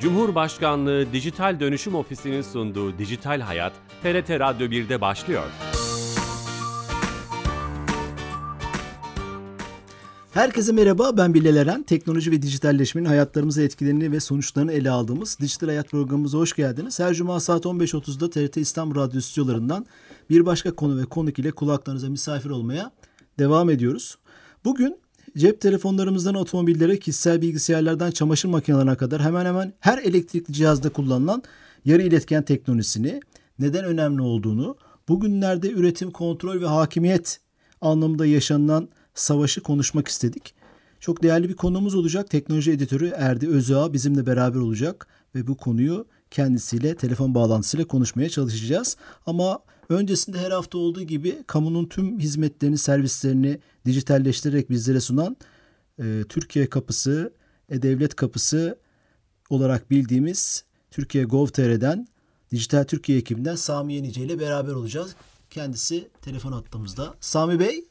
Cumhurbaşkanlığı Dijital Dönüşüm Ofisi'nin sunduğu Dijital Hayat, TRT Radyo 1'de başlıyor. Herkese merhaba, ben Bilal Eren. Teknoloji ve dijitalleşmenin hayatlarımıza etkilerini ve sonuçlarını ele aldığımız Dijital Hayat programımıza hoş geldiniz. Her cuma saat 15.30'da TRT İstanbul Radyo stüdyolarından bir başka konu ve konuk ile kulaklarınıza misafir olmaya devam ediyoruz. Bugün cep telefonlarımızdan otomobillere, kişisel bilgisayarlardan çamaşır makinelerine kadar hemen hemen her elektrikli cihazda kullanılan yarı iletken teknolojisini, neden önemli olduğunu, bugünlerde üretim, kontrol ve hakimiyet anlamında yaşanılan savaşı konuşmak istedik. Çok değerli bir konuğumuz olacak. Teknoloji editörü Erdi Özağ bizimle beraber olacak ve bu konuyu kendisiyle telefon bağlantısıyla konuşmaya çalışacağız. Ama öncesinde her hafta olduğu gibi kamunun tüm hizmetlerini, servislerini dijitalleştirerek bizlere sunan e, Türkiye Kapısı, E-Devlet Kapısı olarak bildiğimiz Türkiye Gov.tr'den Dijital Türkiye ekibinden Sami Yenice ile beraber olacağız. Kendisi telefon attığımızda. Sami Bey.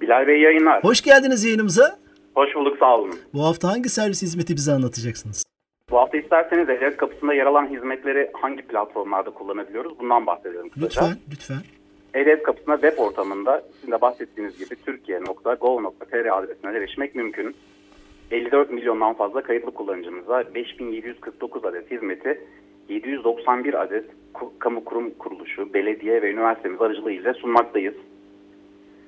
Bilal Bey yayınlar. Hoş geldiniz yayınımıza. Hoş bulduk sağ olun. Bu hafta hangi servis hizmeti bize anlatacaksınız? Bu hafta isterseniz devlet kapısında yer alan hizmetleri hangi platformlarda kullanabiliyoruz? Bundan bahsedelim kısaca. Lütfen, lütfen. E-Devlet kapısında web ortamında sizin de bahsettiğiniz gibi türkiye.gov.tr adresine erişmek mümkün. 54 milyondan fazla kayıtlı kullanıcımıza 5749 adet hizmeti 791 adet kamu kurum kuruluşu, belediye ve üniversitemiz aracılığıyla sunmaktayız.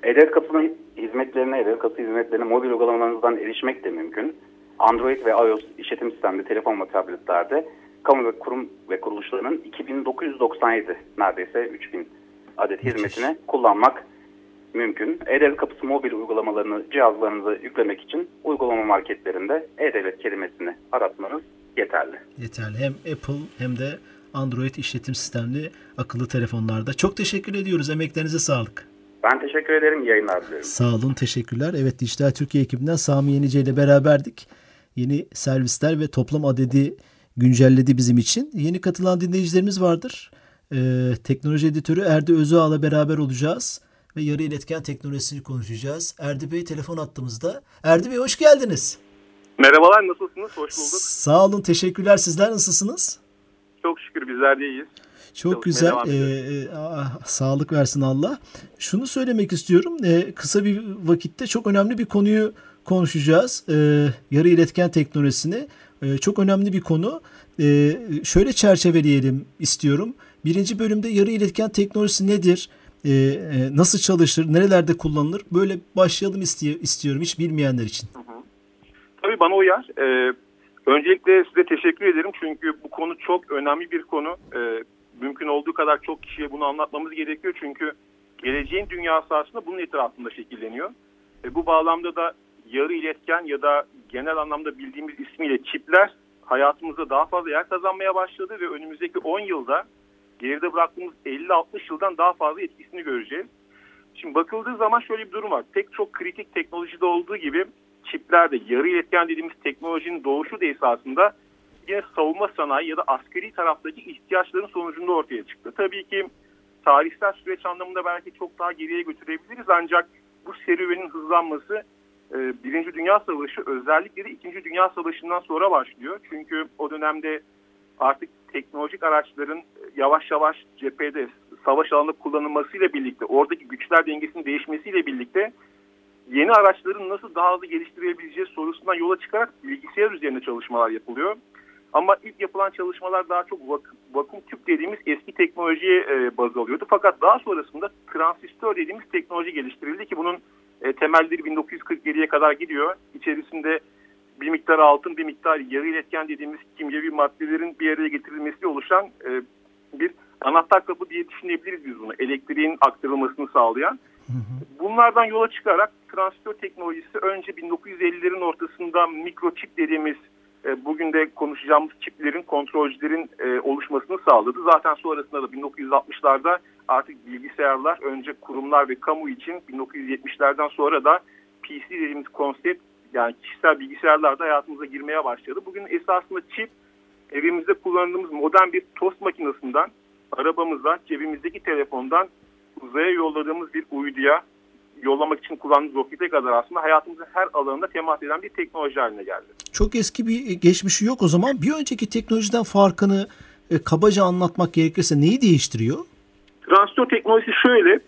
E-Devlet kapısının hizmetlerine, E-Devlet kapısı hizmetlerine mobil uygulamalarınızdan erişmek de mümkün. Android ve iOS işletim sistemli telefon ve tabletlerde kamu ve kurum ve kuruluşlarının 2997 neredeyse 3000 adet hizmetini kullanmak mümkün. E-Devlet Kapısı mobil uygulamalarını cihazlarınıza yüklemek için uygulama marketlerinde E-Devlet kelimesini aratmanız yeterli. Yeterli. Hem Apple hem de Android işletim sistemli akıllı telefonlarda. Çok teşekkür ediyoruz. Emeklerinize sağlık. Ben teşekkür ederim. Yayınlar diliyorum. Sağ olun. Teşekkürler. Evet Dijital Türkiye ekibinden Sami Yenice ile beraberdik. Yeni servisler ve toplam adedi güncelledi bizim için. Yeni katılan dinleyicilerimiz vardır. Ee, teknoloji editörü Erdi Özağ'la beraber olacağız ve yarı iletken teknolojisini konuşacağız. Erdi Bey telefon attığımızda. Erdi Bey hoş geldiniz. Merhabalar nasılsınız? Hoş bulduk. Sağ olun teşekkürler. Sizler nasılsınız? Çok şükür bizler de iyiyiz. Çok güzel. Ee, e, ah, sağlık versin Allah. Şunu söylemek istiyorum. Ee, kısa bir vakitte çok önemli bir konuyu konuşacağız. Ee, yarı iletken teknolojisini. Ee, çok önemli bir konu. Ee, şöyle çerçeveleyelim istiyorum. Birinci bölümde yarı iletken teknolojisi nedir? Ee, e, nasıl çalışır? Nerelerde kullanılır? Böyle başlayalım istiyor, istiyorum hiç bilmeyenler için. Hı. Tabii bana uyar. Ee, öncelikle size teşekkür ederim. Çünkü bu konu çok önemli bir konu. Ee, mümkün olduğu kadar çok kişiye bunu anlatmamız gerekiyor. Çünkü geleceğin dünyası aslında bunun etrafında şekilleniyor. E, bu bağlamda da yarı iletken ya da genel anlamda bildiğimiz ismiyle çipler hayatımızda daha fazla yer kazanmaya başladı ve önümüzdeki 10 yılda geride bıraktığımız 50-60 yıldan daha fazla etkisini göreceğiz. Şimdi bakıldığı zaman şöyle bir durum var. Pek çok kritik teknolojide olduğu gibi çiplerde yarı iletken dediğimiz teknolojinin doğuşu da esasında yine savunma sanayi ya da askeri taraftaki ihtiyaçların sonucunda ortaya çıktı. Tabii ki tarihsel süreç anlamında belki çok daha geriye götürebiliriz ancak bu serüvenin hızlanması Birinci Dünya Savaşı özellikle de İkinci Dünya Savaşı'ndan sonra başlıyor. Çünkü o dönemde artık teknolojik araçların yavaş yavaş cephede savaş alanında kullanılmasıyla birlikte oradaki güçler dengesinin değişmesiyle birlikte yeni araçların nasıl daha hızlı geliştirebileceği sorusundan yola çıkarak bilgisayar üzerine çalışmalar yapılıyor. Ama ilk yapılan çalışmalar daha çok vak vakum tüp dediğimiz eski teknolojiye e, baz alıyordu. Fakat daha sonrasında transistör dediğimiz teknoloji geliştirildi ki bunun e, temelleri 1947'ye kadar gidiyor. İçerisinde bir miktar altın, bir miktar yarı iletken dediğimiz kimyevi maddelerin bir araya getirilmesiyle oluşan e, bir anahtar kapı diye düşünebiliriz biz bunu. Elektriğin aktarılmasını sağlayan. Bunlardan yola çıkarak transistör teknolojisi önce 1950'lerin ortasında mikroçip dediğimiz bugün de konuşacağımız çiplerin, kontrolcülerin e, oluşmasını sağladı. Zaten sonrasında da 1960'larda artık bilgisayarlar önce kurumlar ve kamu için 1970'lerden sonra da PC dediğimiz konsept yani kişisel bilgisayarlar da hayatımıza girmeye başladı. Bugün esasında çip evimizde kullandığımız modern bir tost makinesinden arabamıza, cebimizdeki telefondan uzaya yolladığımız bir uyduya, yollamak için kullandığımız rokete kadar aslında hayatımızın her alanında temas eden bir teknoloji haline geldi. Çok eski bir geçmişi yok o zaman. Bir önceki teknolojiden farkını e, kabaca anlatmak gerekirse neyi değiştiriyor? Transistör teknolojisi şöyle.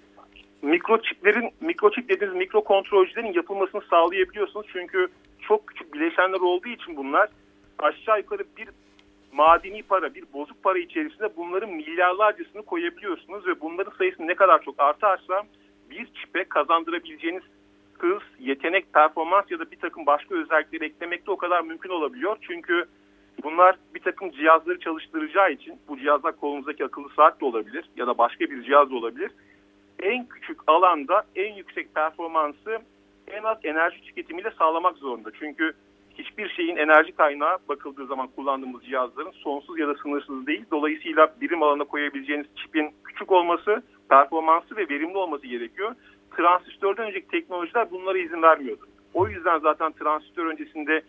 Mikroçiplerin, mikroçip dediğiniz mikro kontrolcülerin yapılmasını sağlayabiliyorsunuz. Çünkü çok küçük bileşenler olduğu için bunlar aşağı yukarı bir madeni para, bir bozuk para içerisinde bunların milyarlarcasını koyabiliyorsunuz ve bunların sayısı ne kadar çok artarsa bir çipe kazandırabileceğiniz hız, yetenek, performans ya da bir takım başka özellikleri eklemek de o kadar mümkün olabiliyor. Çünkü bunlar bir takım cihazları çalıştıracağı için bu cihazlar kolunuzdaki akıllı saat de olabilir ya da başka bir cihaz da olabilir. En küçük alanda en yüksek performansı en az enerji tüketimiyle sağlamak zorunda. Çünkü hiçbir şeyin enerji kaynağı bakıldığı zaman kullandığımız cihazların sonsuz ya da sınırsız değil. Dolayısıyla birim alana koyabileceğiniz çipin küçük olması, performansı ve verimli olması gerekiyor. Transistörden önceki teknolojiler bunlara izin vermiyordu. O yüzden zaten transistör öncesinde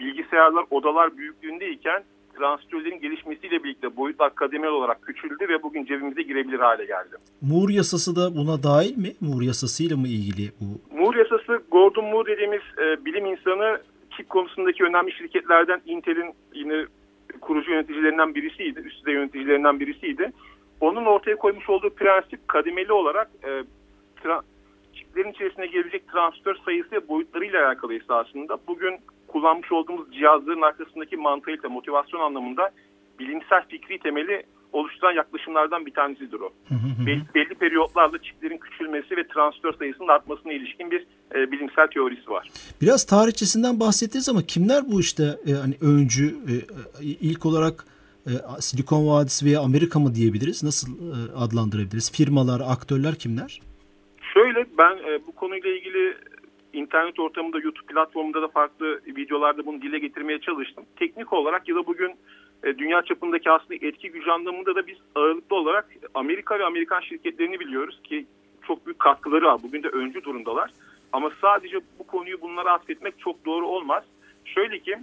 bilgisayarlar odalar büyüklüğündeyken transistörlerin gelişmesiyle birlikte boyutlar kademeli olarak küçüldü ve bugün cebimize girebilir hale geldi. Moore yasası da buna dahil mi? Moore yasasıyla mı ilgili bu? Moore yasası Gordon Moore dediğimiz e, bilim insanı çip konusundaki önemli şirketlerden Intel'in yine kurucu yöneticilerinden birisiydi, üst düzey yöneticilerinden birisiydi. Onun ortaya koymuş olduğu prensip kademeli olarak e, çiplerin içerisine gelebilecek transistör sayısı ve boyutlarıyla alakalı esasında. Bugün kullanmış olduğumuz cihazların arkasındaki mantığıyla motivasyon anlamında bilimsel fikri temeli oluşturan yaklaşımlardan bir tanesidir o. belli, belli periyotlarla çiplerin küçülmesi ve transistör sayısının artmasına ilişkin bir e, bilimsel teorisi var. Biraz tarihçesinden bahsettiniz ama kimler bu işte e, hani öncü e, ilk olarak e, Silikon Vadisi veya Amerika mı diyebiliriz? Nasıl e, adlandırabiliriz? Firmalar, aktörler kimler? Şöyle ben e, bu konuyla ilgili internet ortamında YouTube platformunda da farklı videolarda bunu dile getirmeye çalıştım. Teknik olarak ya da bugün e, dünya çapındaki aslında etki gücü anlamında da biz ağırlıklı olarak Amerika ve Amerikan şirketlerini biliyoruz ki çok büyük katkıları var. Bugün de öncü durumdalar. Ama sadece bu konuyu bunlara atfetmek çok doğru olmaz. Şöyle ki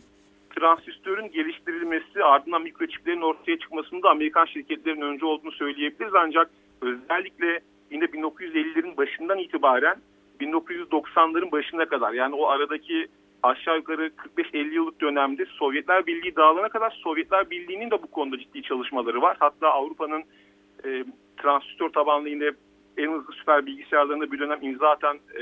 transistörün geliştirilmesi ardından mikroçiplerin ortaya çıkmasında Amerikan şirketlerin önce olduğunu söyleyebiliriz. Ancak özellikle yine 1950'lerin başından itibaren 1990'ların başına kadar yani o aradaki aşağı yukarı 45-50 yıllık dönemde Sovyetler Birliği dağılana kadar Sovyetler Birliği'nin de bu konuda ciddi çalışmaları var. Hatta Avrupa'nın e, transistör tabanlı yine en hızlı süper bilgisayarlarında bir dönem imza atan e,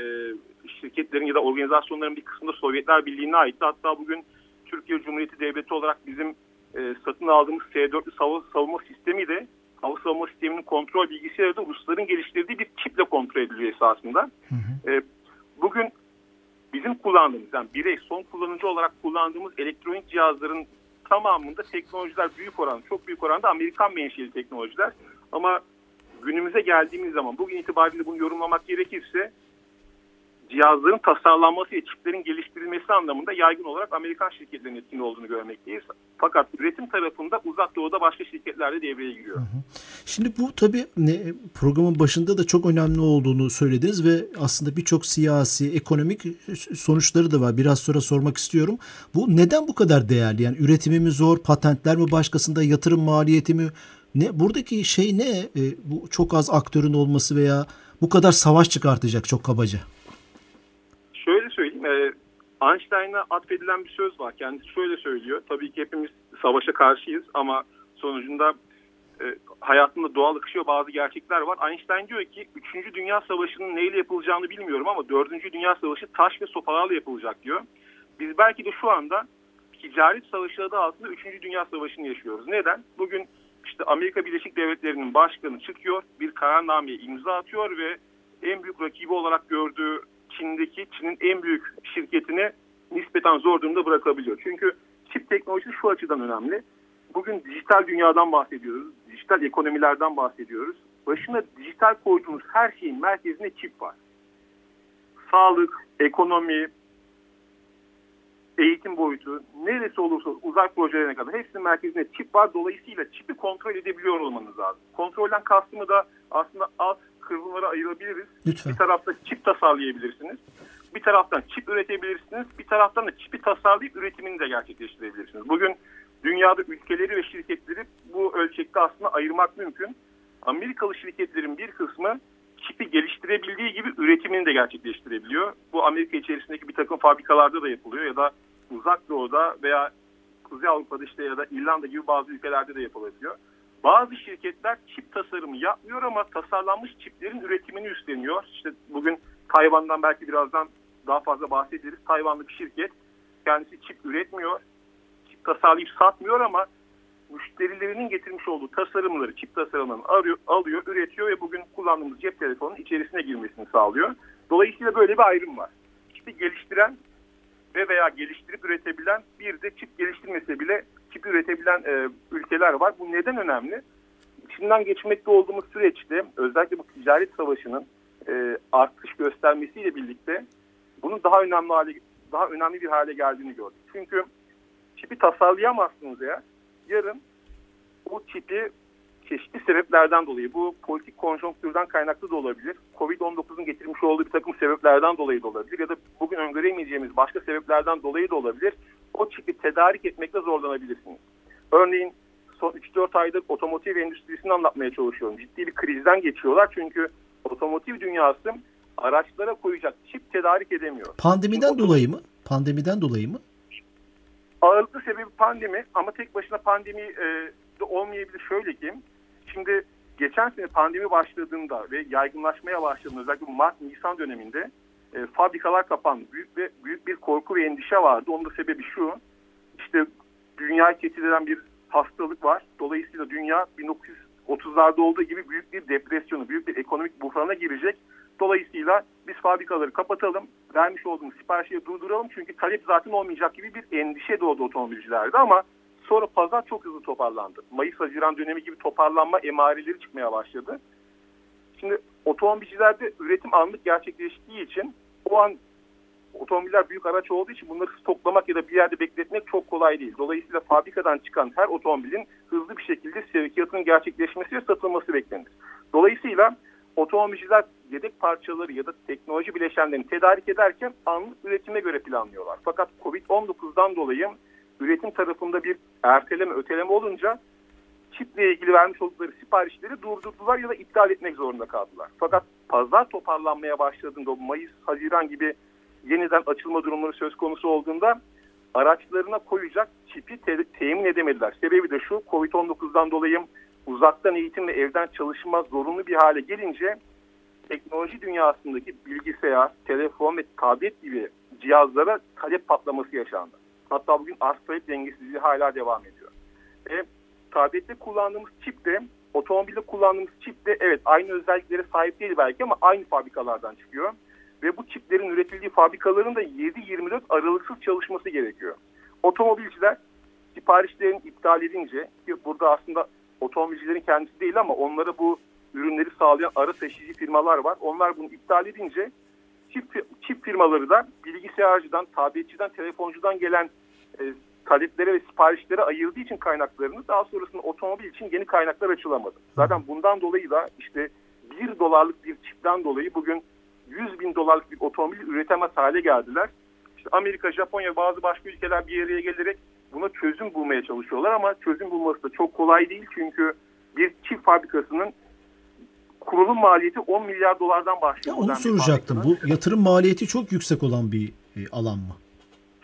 şirketlerin ya da organizasyonların bir kısmında Sovyetler Birliği'ne aitti. Hatta bugün Türkiye Cumhuriyeti Devleti olarak bizim e, satın aldığımız S-4'lü savunma, savunma sistemi de hava savunma sisteminin kontrol bilgisayarı da Rusların geliştirdiği bir çiple kontrol ediliyor esasında. Hı hı. E, bugün bizim kullandığımız yani birey son kullanıcı olarak kullandığımız elektronik cihazların tamamında teknolojiler büyük oranda çok büyük oranda Amerikan menşeli teknolojiler. Ama günümüze geldiğimiz zaman bugün itibariyle bunu yorumlamak gerekirse cihazların tasarlanması ve çiplerin geliştirilmesi anlamında yaygın olarak Amerikan şirketlerinin etkili olduğunu görmekteyiz. Fakat üretim tarafında uzak doğuda başka şirketler de devreye giriyor. Şimdi bu tabii programın başında da çok önemli olduğunu söylediniz ve aslında birçok siyasi, ekonomik sonuçları da var. Biraz sonra sormak istiyorum. Bu neden bu kadar değerli? Yani üretimi mi zor, patentler mi başkasında, yatırım maliyeti mi? Ne buradaki şey ne? E, bu çok az aktörün olması veya bu kadar savaş çıkartacak çok kabaca. Einstein'a atfedilen bir söz var. Kendisi şöyle söylüyor. Tabii ki hepimiz savaşa karşıyız ama sonucunda e, hayatında doğal akışıyor bazı gerçekler var. Einstein diyor ki 3. Dünya Savaşı'nın neyle yapılacağını bilmiyorum ama 4. Dünya Savaşı taş ve sopalarla yapılacak diyor. Biz belki de şu anda ticaret savaşı adı altında 3. Dünya Savaşı'nı yaşıyoruz. Neden? Bugün işte Amerika Birleşik Devletleri'nin başkanı çıkıyor, bir kararnameye imza atıyor ve en büyük rakibi olarak gördüğü Çin'deki Çin'in en büyük şirketini nispeten zor durumda bırakabiliyor. Çünkü çip teknolojisi şu açıdan önemli. Bugün dijital dünyadan bahsediyoruz, dijital ekonomilerden bahsediyoruz. Başına dijital koyduğumuz her şeyin merkezinde çip var. Sağlık, ekonomi, eğitim boyutu, neresi olursa uzak projelerine kadar hepsinin merkezinde çip var. Dolayısıyla çipi kontrol edebiliyor olmanız lazım. Kontrolden kastımı da aslında alt kırmızılara ayırabiliriz. Lütfen. Bir tarafta çip tasarlayabilirsiniz. Bir taraftan çip üretebilirsiniz. Bir taraftan da çipi tasarlayıp üretimini de gerçekleştirebilirsiniz. Bugün dünyada ülkeleri ve şirketleri bu ölçekte aslında ayırmak mümkün. Amerikalı şirketlerin bir kısmı çipi geliştirebildiği gibi üretimini de gerçekleştirebiliyor. Bu Amerika içerisindeki bir takım fabrikalarda da yapılıyor ya da uzak doğuda veya Kuzey Avrupa'da işte ya da İrlanda gibi bazı ülkelerde de yapılabiliyor. Bazı şirketler çip tasarımı yapmıyor ama tasarlanmış çiplerin üretimini üstleniyor. İşte bugün Tayvan'dan belki birazdan daha fazla bahsederiz. Tayvanlı bir şirket kendisi çip üretmiyor. Çip tasarlayıp satmıyor ama müşterilerinin getirmiş olduğu tasarımları, çip tasarımlarını arıyor, alıyor, üretiyor ve bugün kullandığımız cep telefonunun içerisine girmesini sağlıyor. Dolayısıyla böyle bir ayrım var. Çipi geliştiren ve veya geliştirip üretebilen bir de çip geliştirmese bile çip üretebilen e, ülkeler var. Bu neden önemli? İçinden geçmekte olduğumuz süreçte özellikle bu ticaret savaşının e, artış göstermesiyle birlikte bunun daha önemli hale daha önemli bir hale geldiğini gördük. Çünkü çipi tasarlayamazsınız eğer yarın o çipi çeşitli sebeplerden dolayı bu politik konjonktürden kaynaklı da olabilir. Covid-19'un getirmiş olduğu bir takım sebeplerden dolayı da olabilir ya da bugün öngöremeyeceğimiz başka sebeplerden dolayı da olabilir. O çipi tedarik etmekte zorlanabilirsiniz. Örneğin son 3-4 aydır otomotiv endüstrisini anlatmaya çalışıyorum. Ciddi bir krizden geçiyorlar çünkü otomotiv dünyası araçlara koyacak çip tedarik edemiyor. Pandemiden Çünkü dolayı mı? Pandemiden dolayı mı? Ağırlıklı sebebi pandemi ama tek başına pandemi e, de olmayabilir. Şöyle ki şimdi geçen sene pandemi başladığında ve yaygınlaşmaya başladığında özellikle Mart-Nisan döneminde e, fabrikalar kapandı. Büyük ve büyük bir korku ve endişe vardı. Onun da sebebi şu. İşte dünya tehdit eden bir hastalık var. Dolayısıyla dünya 1930'larda olduğu gibi büyük bir depresyonu, büyük bir ekonomik buhrana girecek. Dolayısıyla biz fabrikaları kapatalım, vermiş olduğumuz siparişleri durduralım çünkü talep zaten olmayacak gibi bir endişe doğdu otomobilcilerde ama sonra pazar çok hızlı toparlandı. Mayıs-Haziran dönemi gibi toparlanma emareleri çıkmaya başladı. Şimdi otomobilcilerde üretim anlık gerçekleştiği için o an otomobiller büyük araç olduğu için bunları stoklamak ya da bir yerde bekletmek çok kolay değil. Dolayısıyla fabrikadan çıkan her otomobilin hızlı bir şekilde sevkiyatının gerçekleşmesi ve satılması beklenir. Dolayısıyla otomobilciler yedek parçaları ya da teknoloji bileşenlerini tedarik ederken anlık üretime göre planlıyorlar. Fakat Covid-19'dan dolayı üretim tarafında bir erteleme, öteleme olunca çiple ilgili vermiş oldukları siparişleri durdurdular ya da iptal etmek zorunda kaldılar. Fakat pazar toparlanmaya başladığında Mayıs, Haziran gibi yeniden açılma durumları söz konusu olduğunda araçlarına koyacak çipi te- temin edemediler. Sebebi de şu Covid-19'dan dolayı uzaktan eğitim ve evden çalışma zorunlu bir hale gelince teknoloji dünyasındaki bilgisayar, telefon ve tablet gibi cihazlara talep patlaması yaşandı. Hatta bugün arz talep dengesizliği hala devam ediyor. E, tablette kullandığımız çip de otomobilde kullandığımız çip de evet aynı özelliklere sahip değil belki ama aynı fabrikalardan çıkıyor. Ve bu çiplerin üretildiği fabrikaların da 7-24 aralıksız çalışması gerekiyor. Otomobilciler siparişlerini iptal edince burada aslında otomobilcilerin kendisi değil ama onlara bu ürünleri sağlayan ara taşıyıcı firmalar var. Onlar bunu iptal edince çip, çip firmaları da bilgisayarcıdan, tabletçiden, telefoncudan gelen e, taleplere ve siparişlere ayırdığı için kaynaklarını daha sonrasında otomobil için yeni kaynaklar açılamadı. Zaten bundan dolayı da işte 1 dolarlık bir çipten dolayı bugün 100 bin dolarlık bir otomobil üretemez hale geldiler. İşte Amerika, Japonya bazı başka ülkeler bir araya gelerek buna çözüm bulmaya çalışıyorlar ama çözüm bulması da çok kolay değil çünkü bir çip fabrikasının kurulum maliyeti 10 milyar dolardan başlıyor. Ya onu soracaktım. Bu yatırım maliyeti çok yüksek olan bir e, alan mı?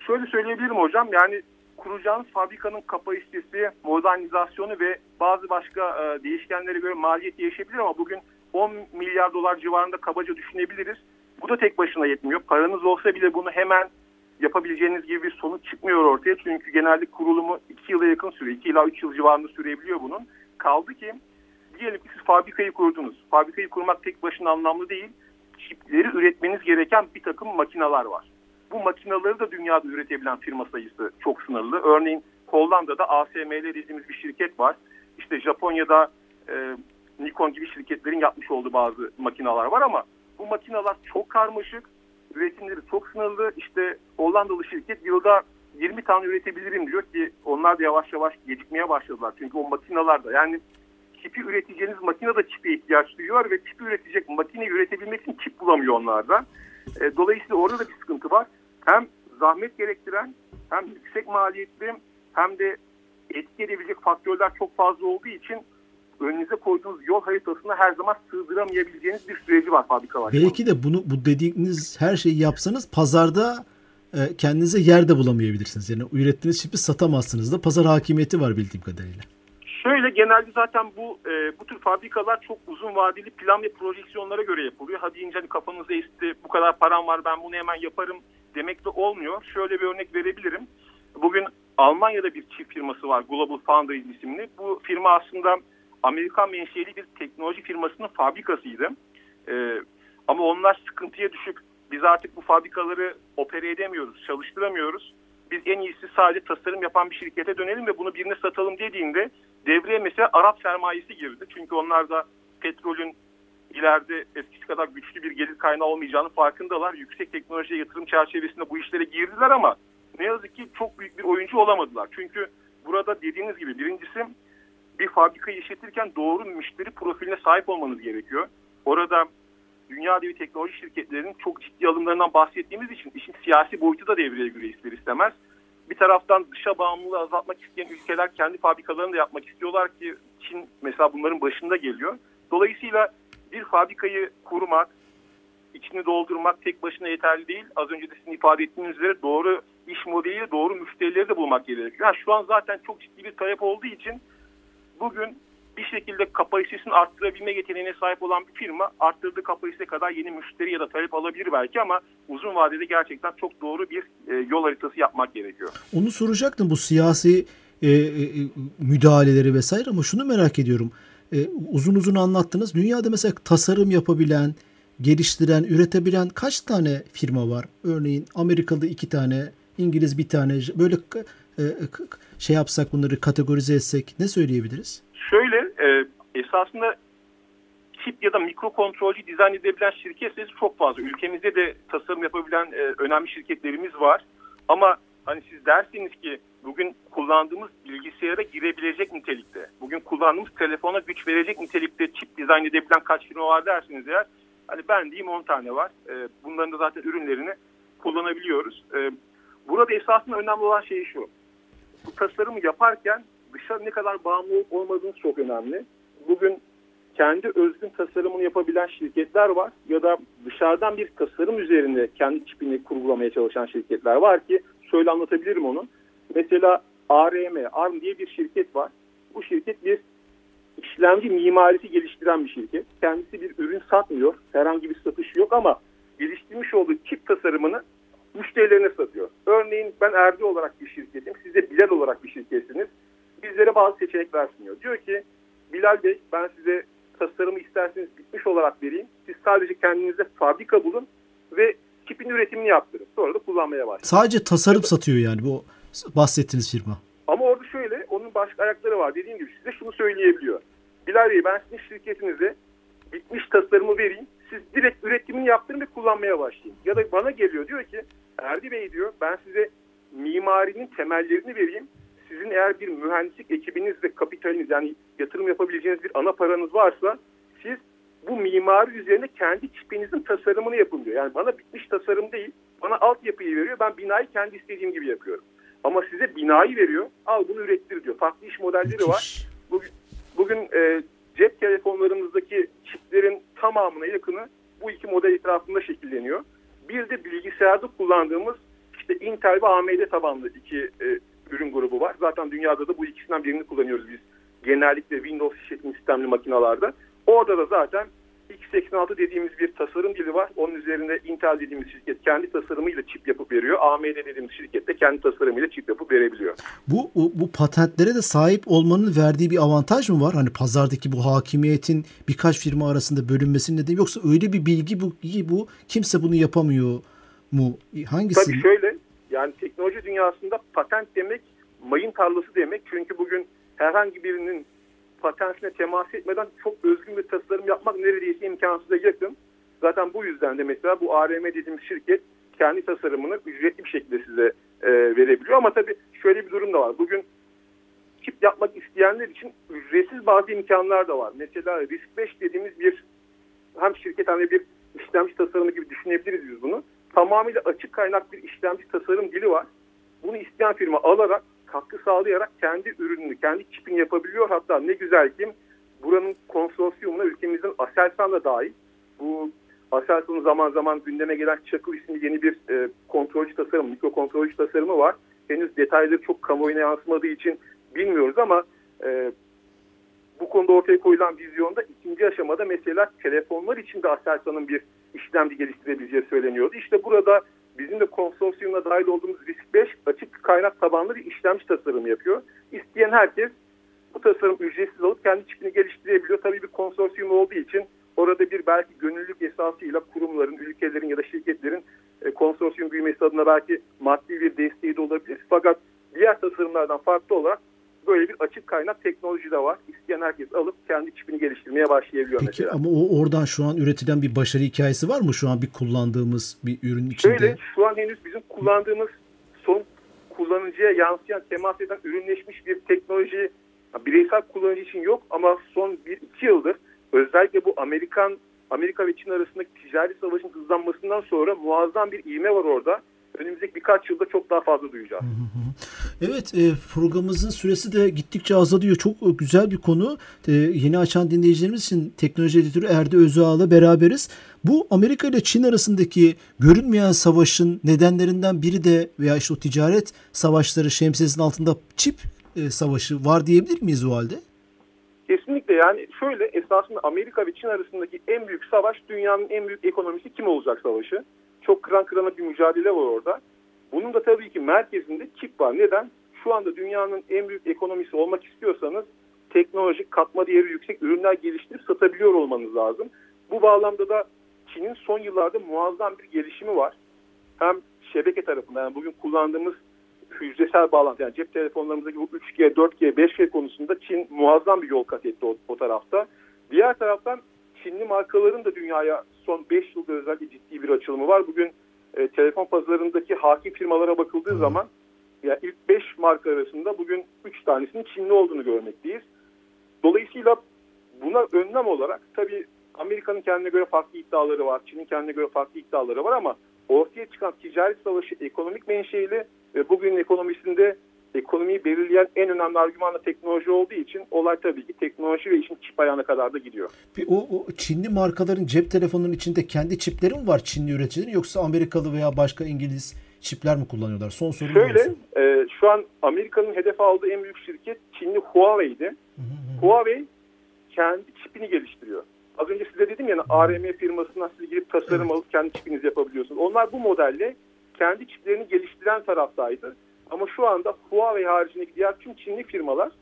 Şöyle söyleyebilirim hocam. Yani kuracağınız fabrikanın kapasitesi, modernizasyonu ve bazı başka e, değişkenlere göre maliyet değişebilir ama bugün 10 milyar dolar civarında kabaca düşünebiliriz. Bu da tek başına yetmiyor. Paranız olsa bile bunu hemen yapabileceğiniz gibi bir sonuç çıkmıyor ortaya. Çünkü genelde kurulumu 2 yıla yakın sürüyor. 2 ila 3 yıl civarında sürebiliyor bunun. Kaldı ki diyelim ki siz fabrikayı kurdunuz. Fabrikayı kurmak tek başına anlamlı değil. Çipleri üretmeniz gereken bir takım makineler var. Bu makinaları da dünyada üretebilen firma sayısı çok sınırlı. Örneğin Hollanda'da ASML dediğimiz bir şirket var. İşte Japonya'da e, Nikon gibi şirketlerin yapmış olduğu bazı makineler var ama bu makineler çok karmaşık, üretimleri çok sınırlı. İşte Hollandalı şirket yılda 20 tane üretebilirim diyor ki onlar da yavaş yavaş gecikmeye başladılar. Çünkü o makineler de yani çipi üreteceğiniz makine de çipe ihtiyaç duyuyor ve çipi üretecek makine üretebilmek için çip bulamıyor onlarda. E, dolayısıyla orada da bir sıkıntı var. Hem zahmet gerektiren hem yüksek maliyetli hem de etki edebilecek faktörler çok fazla olduğu için önünüze koyduğunuz yol haritasına her zaman sığdıramayabileceğiniz bir süreci var fabrikalar. Belki de bunu bu dediğiniz her şeyi yapsanız pazarda e, kendinize yer de bulamayabilirsiniz. Yani ürettiğiniz çipi satamazsınız da pazar hakimiyeti var bildiğim kadarıyla. Şöyle genelde zaten bu e, bu tür fabrikalar çok uzun vadeli plan ve projeksiyonlara göre yapılıyor. Hadi ince hani kafanızda esti bu kadar param var ben bunu hemen yaparım demek de olmuyor. Şöyle bir örnek verebilirim. Bugün Almanya'da bir çift firması var Global Foundries isimli. Bu firma aslında Amerikan menşeli bir teknoloji firmasının fabrikasıydı. E, ama onlar sıkıntıya düşüp biz artık bu fabrikaları opere edemiyoruz, çalıştıramıyoruz. Biz en iyisi sadece tasarım yapan bir şirkete dönelim ve bunu birine satalım dediğinde devreye mesela Arap sermayesi girdi. Çünkü onlar da petrolün ileride eskisi kadar güçlü bir gelir kaynağı olmayacağını farkındalar. Yüksek teknolojiye yatırım çerçevesinde bu işlere girdiler ama ne yazık ki çok büyük bir oyuncu olamadılar. Çünkü burada dediğiniz gibi birincisi bir fabrikayı işletirken doğru müşteri profiline sahip olmanız gerekiyor. Orada dünya devi teknoloji şirketlerinin çok ciddi alımlarından bahsettiğimiz için işin siyasi boyutu da devreye giriyor ister istemez. Bir taraftan dışa bağımlılığı azaltmak isteyen ülkeler kendi fabrikalarını da yapmak istiyorlar ki Çin mesela bunların başında geliyor. Dolayısıyla bir fabrikayı kurmak, içini doldurmak tek başına yeterli değil. Az önce de sizin ifade ettiğiniz üzere doğru iş modeli, doğru müşterileri de bulmak gerekiyor. Yani şu an zaten çok ciddi bir talep olduğu için bugün bir şekilde kapasitesini arttırabilme yeteneğine sahip olan bir firma arttırdığı kapasite kadar yeni müşteri ya da talep alabilir belki ama uzun vadede gerçekten çok doğru bir e, yol haritası yapmak gerekiyor. Onu soracaktım bu siyasi e, e, müdahaleleri vesaire ama şunu merak ediyorum. E, uzun uzun anlattınız. Dünyada mesela tasarım yapabilen, geliştiren, üretebilen kaç tane firma var? Örneğin Amerikalı iki tane, İngiliz bir tane. Böyle e, şey yapsak bunları kategorize etsek ne söyleyebiliriz? Şöyle e, esasında çip ya da mikro kontrolcü dizayn edebilen şirket sayısı çok fazla. Ülkemizde de tasarım yapabilen e, önemli şirketlerimiz var. Ama hani siz dersiniz ki bugün kullandığımız bilgisayara girebilecek nitelikte, bugün kullandığımız telefona güç verecek nitelikte çip dizayn edebilen kaç firma var dersiniz eğer. Hani ben diyeyim 10 tane var. E, bunların da zaten ürünlerini kullanabiliyoruz. E, burada esasında önemli olan şey şu. Bu tasarımı yaparken dışa ne kadar bağımlı olmadığınız çok önemli. Bugün kendi özgün tasarımını yapabilen şirketler var ya da dışarıdan bir tasarım üzerinde kendi çipini kurgulamaya çalışan şirketler var ki şöyle anlatabilirim onu. Mesela ARM, ARM diye bir şirket var. Bu şirket bir işlemci mimarisi geliştiren bir şirket. Kendisi bir ürün satmıyor. Herhangi bir satışı yok ama geliştirmiş olduğu çip tasarımını müşterilerine satıyor. Örneğin ben Erdi olarak bir şirketim. Siz de Bilal olarak bir şirketsiniz bizlere bazı seçenekler sunuyor. Diyor ki Bilal Bey ben size tasarımı isterseniz bitmiş olarak vereyim. Siz sadece kendinize fabrika bulun ve çipin üretimini yaptırın. Sonra da kullanmaya başlayın. Sadece tasarım satıyor yani bu bahsettiğiniz firma. Ama orada şöyle onun başka ayakları var. Dediğim gibi size şunu söyleyebiliyor. Bilal Bey ben sizin şirketinize bitmiş tasarımı vereyim. Siz direkt üretimini yaptırın ve kullanmaya başlayın. Ya da bana geliyor diyor ki Erdi Bey diyor ben size mimarinin temellerini vereyim sizin eğer bir mühendislik ekibiniz ve kapitaliniz yani yatırım yapabileceğiniz bir ana paranız varsa bu mimari üzerine kendi çipinizin tasarımını yapın diyor. Yani bana bitmiş tasarım değil, bana altyapıyı veriyor. Ben binayı kendi istediğim gibi yapıyorum. Ama size binayı veriyor, al bunu ürettir diyor. Farklı iş modelleri var. Bugün, bugün e, cep telefonlarımızdaki çiplerin tamamına yakını bu iki model etrafında şekilleniyor. Bir de bilgisayarda kullandığımız işte Intel ve AMD tabanlı iki e, ürün grubu var. Zaten dünyada da bu ikisinden birini kullanıyoruz biz. Genellikle Windows işletim sistemli makinalarda. Orada da zaten x86 dediğimiz bir tasarım dili var. Onun üzerinde Intel dediğimiz şirket kendi tasarımıyla çip yapıp veriyor. AMD dediğimiz şirket de kendi tasarımıyla çip yapıp verebiliyor. Bu, bu, bu patentlere de sahip olmanın verdiği bir avantaj mı var? Hani pazardaki bu hakimiyetin birkaç firma arasında bölünmesinin nedeni yoksa öyle bir bilgi bu, bu kimse bunu yapamıyor mu? Hangisi? Tabii şöyle yani teknoloji dünyasında patent demek mayın tarlası demek. Çünkü bugün herhangi birinin patentine temas etmeden çok özgün bir tasarım yapmak neredeyse imkansıza yakın. Zaten bu yüzden de mesela bu ARM dediğimiz şirket kendi tasarımını ücretli bir şekilde size e, verebiliyor. Ama tabii şöyle bir durum da var. Bugün çip yapmak isteyenler için ücretsiz bazı imkanlar da var. Mesela Risk 5 dediğimiz bir hem şirket hem de bir işlemci tasarımı gibi düşünebiliriz biz bunu tamamıyla açık kaynak bir işlemci tasarım dili var. Bunu isteyen firma alarak, katkı sağlayarak kendi ürününü, kendi çipini yapabiliyor. Hatta ne güzel ki buranın konsorsiyumuna ülkemizin Aselsan da dahil. Bu Aselsan'ın zaman zaman gündeme gelen Çakıl isimli yeni bir e, kontrolcü tasarım, mikro kontrolcü tasarımı var. Henüz detayları çok kamuoyuna yansımadığı için bilmiyoruz ama e, bu konuda ortaya koyulan vizyonda ikinci aşamada mesela telefonlar için de Aselsan'ın bir işlemci geliştirebileceği söyleniyordu. İşte burada bizim de konsorsiyumuna dahil olduğumuz Risk 5 açık kaynak tabanlı bir işlemci tasarımı yapıyor. İsteyen herkes bu tasarım ücretsiz alıp kendi çipini geliştirebiliyor. Tabii bir konsorsiyum olduğu için orada bir belki gönüllülük esasıyla kurumların, ülkelerin ya da şirketlerin e, konsorsiyum büyümesi adına belki maddi bir desteği de olabilir. Fakat diğer tasarımlardan farklı olarak böyle bir açık kaynak teknoloji de var. İsteyen herkes alıp kendi çipini geliştirmeye başlayabiliyor Peki, mesela. ama o oradan şu an üretilen bir başarı hikayesi var mı şu an bir kullandığımız bir ürün içinde? Şöyle şu an henüz bizim kullandığımız son kullanıcıya yansıyan, temas eden ürünleşmiş bir teknoloji bireysel kullanıcı için yok ama son 1-2 yıldır özellikle bu Amerikan Amerika ve Çin arasındaki ticari savaşın hızlanmasından sonra muazzam bir ivme var orada. Önümüzdeki birkaç yılda çok daha fazla duyacağız. Evet e, programımızın süresi de gittikçe azalıyor. Çok e, güzel bir konu. E, yeni açan dinleyicilerimiz için teknoloji editörü Erdi Özağ'la beraberiz. Bu Amerika ile Çin arasındaki görünmeyen savaşın nedenlerinden biri de veya işte o ticaret savaşları şemsiyesinin altında çip e, savaşı var diyebilir miyiz o halde? Kesinlikle yani şöyle esasında Amerika ve Çin arasındaki en büyük savaş dünyanın en büyük ekonomisi kim olacak savaşı. Çok kıran kırana bir mücadele var orada. Bunun da tabii ki merkezinde çip var. Neden? Şu anda dünyanın en büyük ekonomisi olmak istiyorsanız teknolojik katma değeri yüksek ürünler geliştirip satabiliyor olmanız lazım. Bu bağlamda da Çin'in son yıllarda muazzam bir gelişimi var. Hem şebeke tarafında yani bugün kullandığımız hücresel bağlantı yani cep telefonlarımızdaki bu 3G, 4G, 5G konusunda Çin muazzam bir yol kat etti o, o tarafta. Diğer taraftan Çinli markaların da dünyaya son 5 yılda özellikle ciddi bir açılımı var. Bugün e, telefon pazarındaki hakim firmalara bakıldığı hmm. zaman yani ilk 5 marka arasında bugün 3 tanesinin Çinli olduğunu görmekteyiz. Dolayısıyla buna önlem olarak tabii Amerika'nın kendine göre farklı iddiaları var. Çin'in kendine göre farklı iddiaları var ama ortaya çıkan ticaret savaşı ekonomik menşeili ve bugün ekonomisinde ekonomiyi belirleyen en önemli argüman da teknoloji olduğu için olay tabii ki teknoloji ve işin çip ayağına kadar da gidiyor. O, o Çinli markaların cep telefonunun içinde kendi çipleri mi var Çinli üreticilerin yoksa Amerikalı veya başka İngiliz çipler mi kullanıyorlar? Son soru Şöyle e, şu an Amerika'nın hedef aldığı en büyük şirket Çinli Huawei'di. Huawei kendi çipini geliştiriyor. Az önce size dedim ya ARM firmasından siz girip tasarım evet. alıp kendi çipinizi yapabiliyorsunuz. Onlar bu modelle kendi çiplerini geliştiren taraftaydı. Ama şu anda Huawei haricindeki diğer tüm Çinli firmalar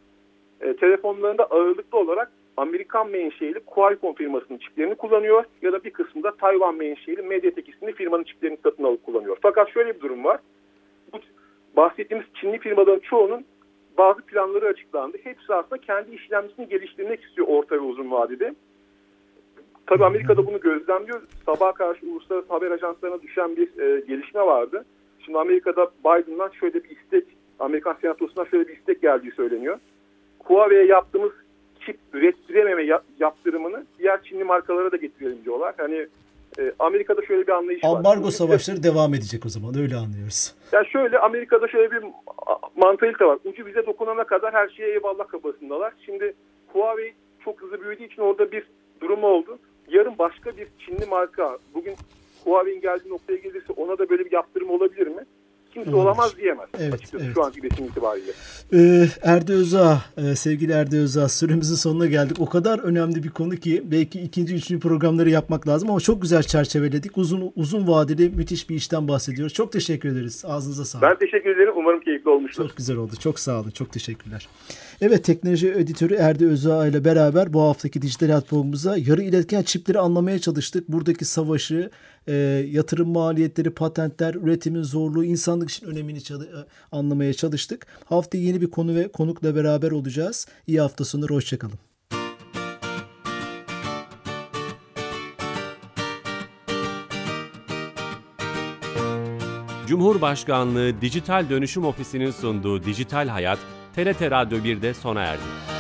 e, telefonlarında ağırlıklı olarak Amerikan menşeili Qualcomm firmasının çiplerini kullanıyor ya da bir kısmında Tayvan menşeili Mediatek isimli firmanın çiplerini satın alıp kullanıyor. Fakat şöyle bir durum var. Bu bahsettiğimiz Çinli firmaların çoğunun bazı planları açıklandı. Hepsi aslında kendi işlemcisini geliştirmek istiyor orta ve uzun vadede. Tabii Amerika'da bunu gözlemliyor. Sabah karşı uluslararası haber ajanslarına düşen bir e, gelişme vardı. Şimdi Amerika'da Biden'dan şöyle bir istek, Amerikan Senatosu'ndan şöyle bir istek geldiği söyleniyor. Huawei'ye yaptığımız çip ürettirememe yaptırımını diğer Çinli markalara da getirelim diyorlar. Hani e, Amerika'da şöyle bir anlayış Ambargo var. Ambargo savaşları devam edecek o zaman öyle anlıyoruz. Ya yani şöyle Amerika'da şöyle bir mantalite var. Ucu bize dokunana kadar her şeye eyvallah kafasındalar. Şimdi Huawei çok hızlı büyüdüğü için orada bir durum oldu. Yarın başka bir Çinli marka bugün Huawei'nin geldiği noktaya gelirse ona da böyle bir yaptırım olabilir mi? Kimse Olabilir. olamaz diyemez. Evet, açıkçası evet. şu anki resim itibariyle. Ee, Erde Özağ, e, sevgili Erde Özağ süremizin sonuna geldik. O kadar önemli bir konu ki belki ikinci, üçüncü programları yapmak lazım ama çok güzel çerçeveledik. Uzun uzun vadeli müthiş bir işten bahsediyoruz. Çok teşekkür ederiz. Ağzınıza sağlık. Ben teşekkür ederim. Umarım keyifli olmuştur. Çok güzel oldu. Çok sağ olun. Çok teşekkürler. Evet teknoloji editörü Erde Özağ ile beraber bu haftaki dijital programımıza yarı iletken çipleri anlamaya çalıştık. Buradaki savaşı, e, yatırım maliyetleri, patentler, üretimin zorluğu, insanlık için önemini çalı- e, anlamaya çalıştık. Haftaya yeni bir konu ve konukla beraber olacağız. İyi hafta sonları, hoşçakalın. Cumhurbaşkanlığı Dijital Dönüşüm Ofisi'nin sunduğu Dijital Hayat, TRT Radyo 1'de sona erdi.